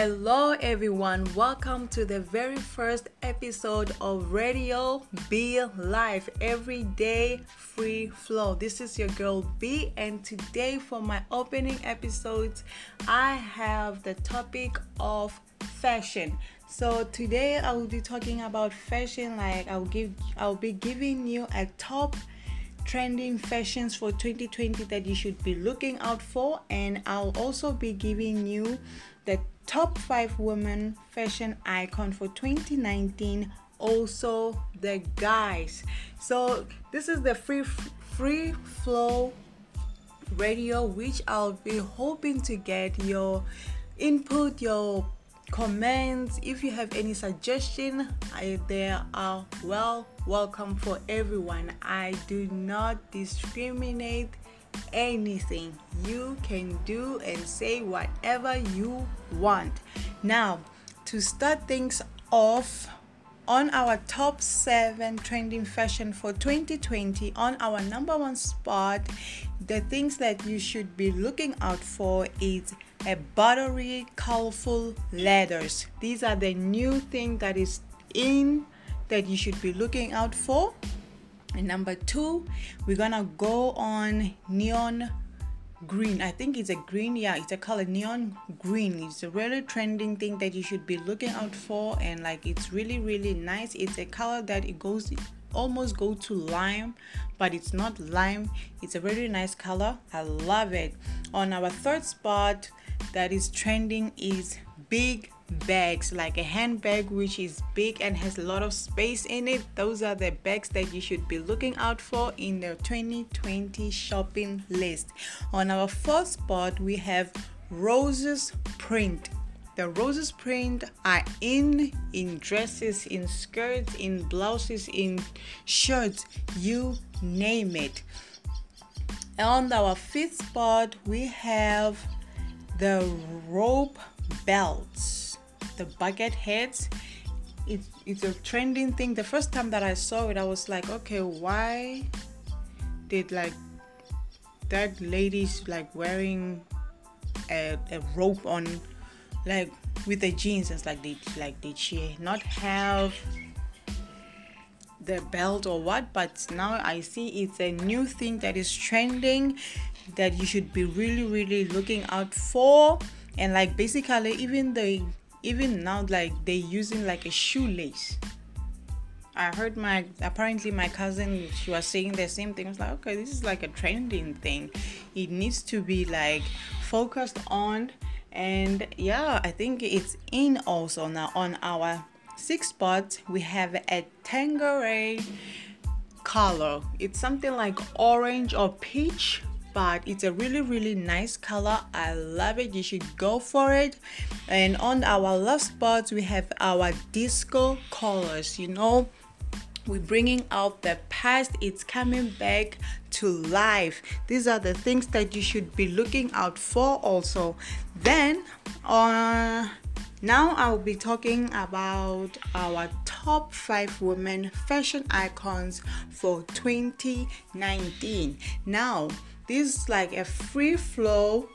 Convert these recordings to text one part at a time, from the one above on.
Hello, everyone. Welcome to the very first episode of Radio Be Live Everyday Free Flow. This is your girl B, and today for my opening episodes, I have the topic of fashion. So today I will be talking about fashion. Like I'll give, I'll be giving you a top trending fashions for 2020 that you should be looking out for, and I'll also be giving you the top five women fashion icon for 2019 also the guys. So this is the free free flow radio which i'll be hoping to get your input your comments if you have any suggestion I, they are well welcome for everyone i do not discriminate anything. You can do and say whatever you want. Now, to start things off, on our top seven trending fashion for 2020, on our number one spot, the things that you should be looking out for is a buttery, colorful leathers. These are the new thing that is in that you should be looking out for. And number two, we're gonna go on neon green. I think it's a green, yeah, it's a color neon green. It's a really trending thing that you should be looking out for, and like it's really, really nice. It's a color that it goes almost go to lime, but it's not lime. It's a very nice color. I love it. On our third spot that is trending is big bags like a handbag which is big and has a lot of space in it. Those are the bags that you should be looking out for in the 2020 shopping list. On our fourth spot we have roses print. The roses print are in in dresses in skirts in blouses in shirts you name it. On our fifth spot we have the rope belts the bucket heads it's, it's a trending thing. The first time that i saw it i was like okay why did like that lady's like wearing a, a rope on like with the jeans? It's like did like did she not have the belt or what but now i see it's a new thing that is trending that you should be really really looking out for and like basically even the even now like they're using like a shoelace I heard my apparently my cousin she was saying the same thing. I was like, okay, this is like a trending thing. It needs to be like focused on and yeah, I think it's in also now on our sixth spot we have a Tanqueray color. It's something like orange or peach but it's a really really nice color. I love it. You should go for it. And on our last spot we have our disco colors you know. We're bringing out the past. It's coming back to life. These are the things that you should be looking out for also. Then uh now i'll be talking about our top five women fashion icons for 2019 now this is like a free flow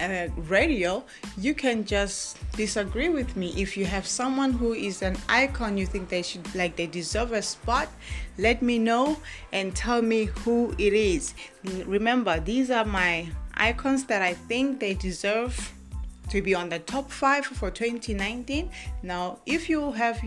uh, radio. You can just disagree with me. If you have someone who is an icon you think they should like they deserve a spot let me know and tell me who it is. Remember these are my icons that i think they deserve to be on the top five for 2019 now if you have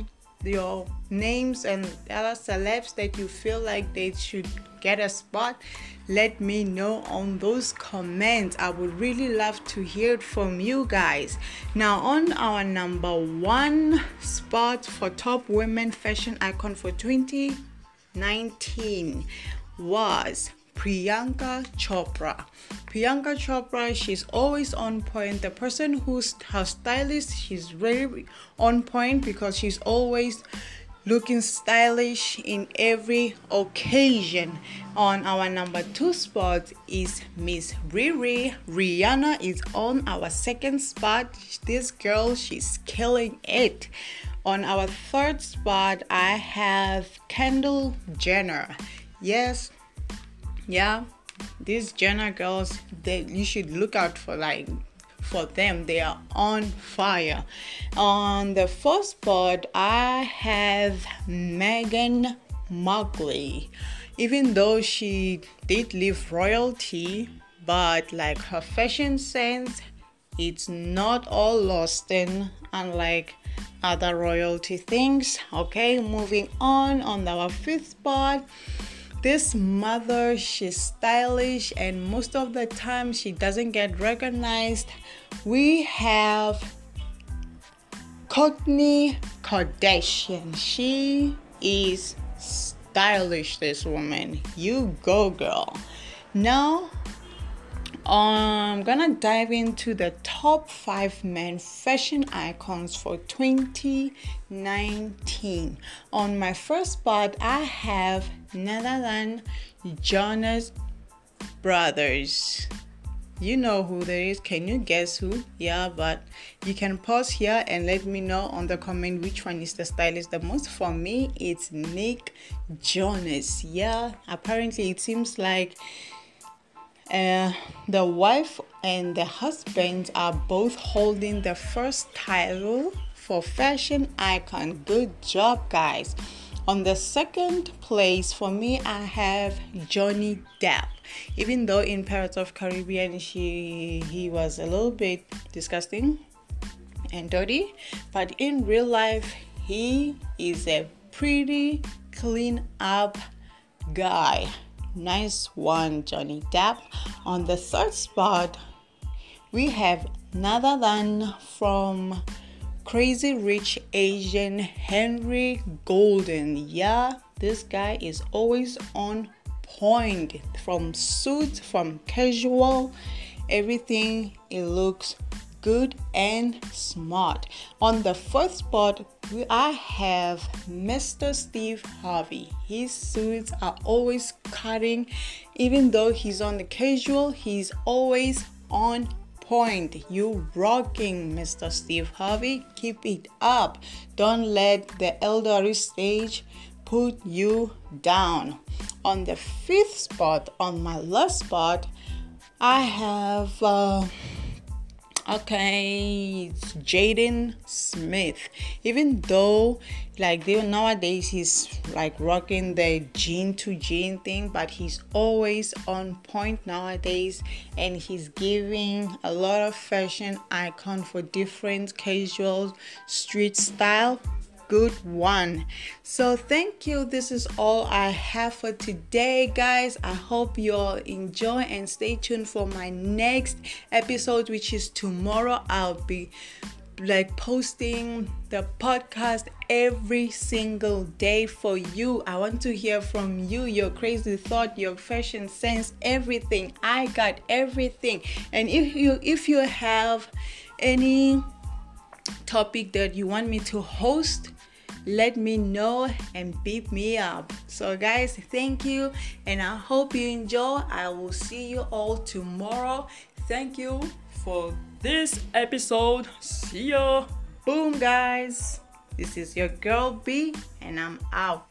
your names and other celebs that you feel like they should get a spot let me know on those comments. I would really love to hear from you guys. Now on our number one spot for top women fashion icon for 2019 was Priyanka Chopra. Priyanka Chopra, she's always on point. The person who's her stylist, she's very on point because she's always looking stylish in every occasion. On our number two spot is Miss Riri. Rihanna is on our second spot. This girl, she's killing it. On our third spot, I have Kendall Jenner. Yes, yeah, these Jenner girls, they you should look out for like for them. They are on fire. On the first spot, I have Meghan Markle. Even though she did leave royalty, but like her fashion sense, it's not all lost in, unlike other royalty things. Okay, moving on on our fifth spot. This mother, she's stylish, and most of the time she doesn't get recognized. We have Kourtney Kardashian. She is stylish, this woman. You go, girl. Now, I'm gonna dive into the top five men fashion icons for 2019. On my first spot, I have than Jonas Brothers. You know who there is. Can you guess who? Yeah, but you can pause here and let me know on the comment which one is the stylist the most. For me, it's Nick Jonas. Yeah, apparently it seems like uh, the wife and the husband are both holding the first title for fashion icon. Good job, guys. On the second place for me, I have Johnny Depp. Even though in Pirates of Caribbean he was a little bit disgusting and dirty, but in real life he is a pretty clean up guy. Nice one, Johnny Depp. On the third spot, we have than from Crazy Rich Asian Henry Golding. Yeah, this guy is always on point from suit, from casual, everything. It looks good and smart. On the first spot, I have Mr. Steve Harvey. His suits are always cutting, even though he's on the casual, he's always on point. You rocking, Mr. Steve Harvey. Keep it up. Don't let the elderly stage put you down. On the fifth spot, on my last spot, I have. Uh, okay it's jaden smith. Even though like they nowadays he's like rocking the jean to jean thing but he's always on point nowadays and he's giving a lot of fashion icon for different casual street style good one. So, thank you. This is all I have for today, guys. I hope you all enjoy and stay tuned for my next episode, which is tomorrow. I'll be like posting the podcast every single day for you. I want to hear from you, your crazy thought, your fashion sense, everything. I got everything. And if you if you have any topic that you want me to host, let me know and beat me up. So, guys, thank you, and I hope you enjoy. I will see you all tomorrow. Thank you for this episode. See ya. Boom, guys. This is your girl B, and I'm out.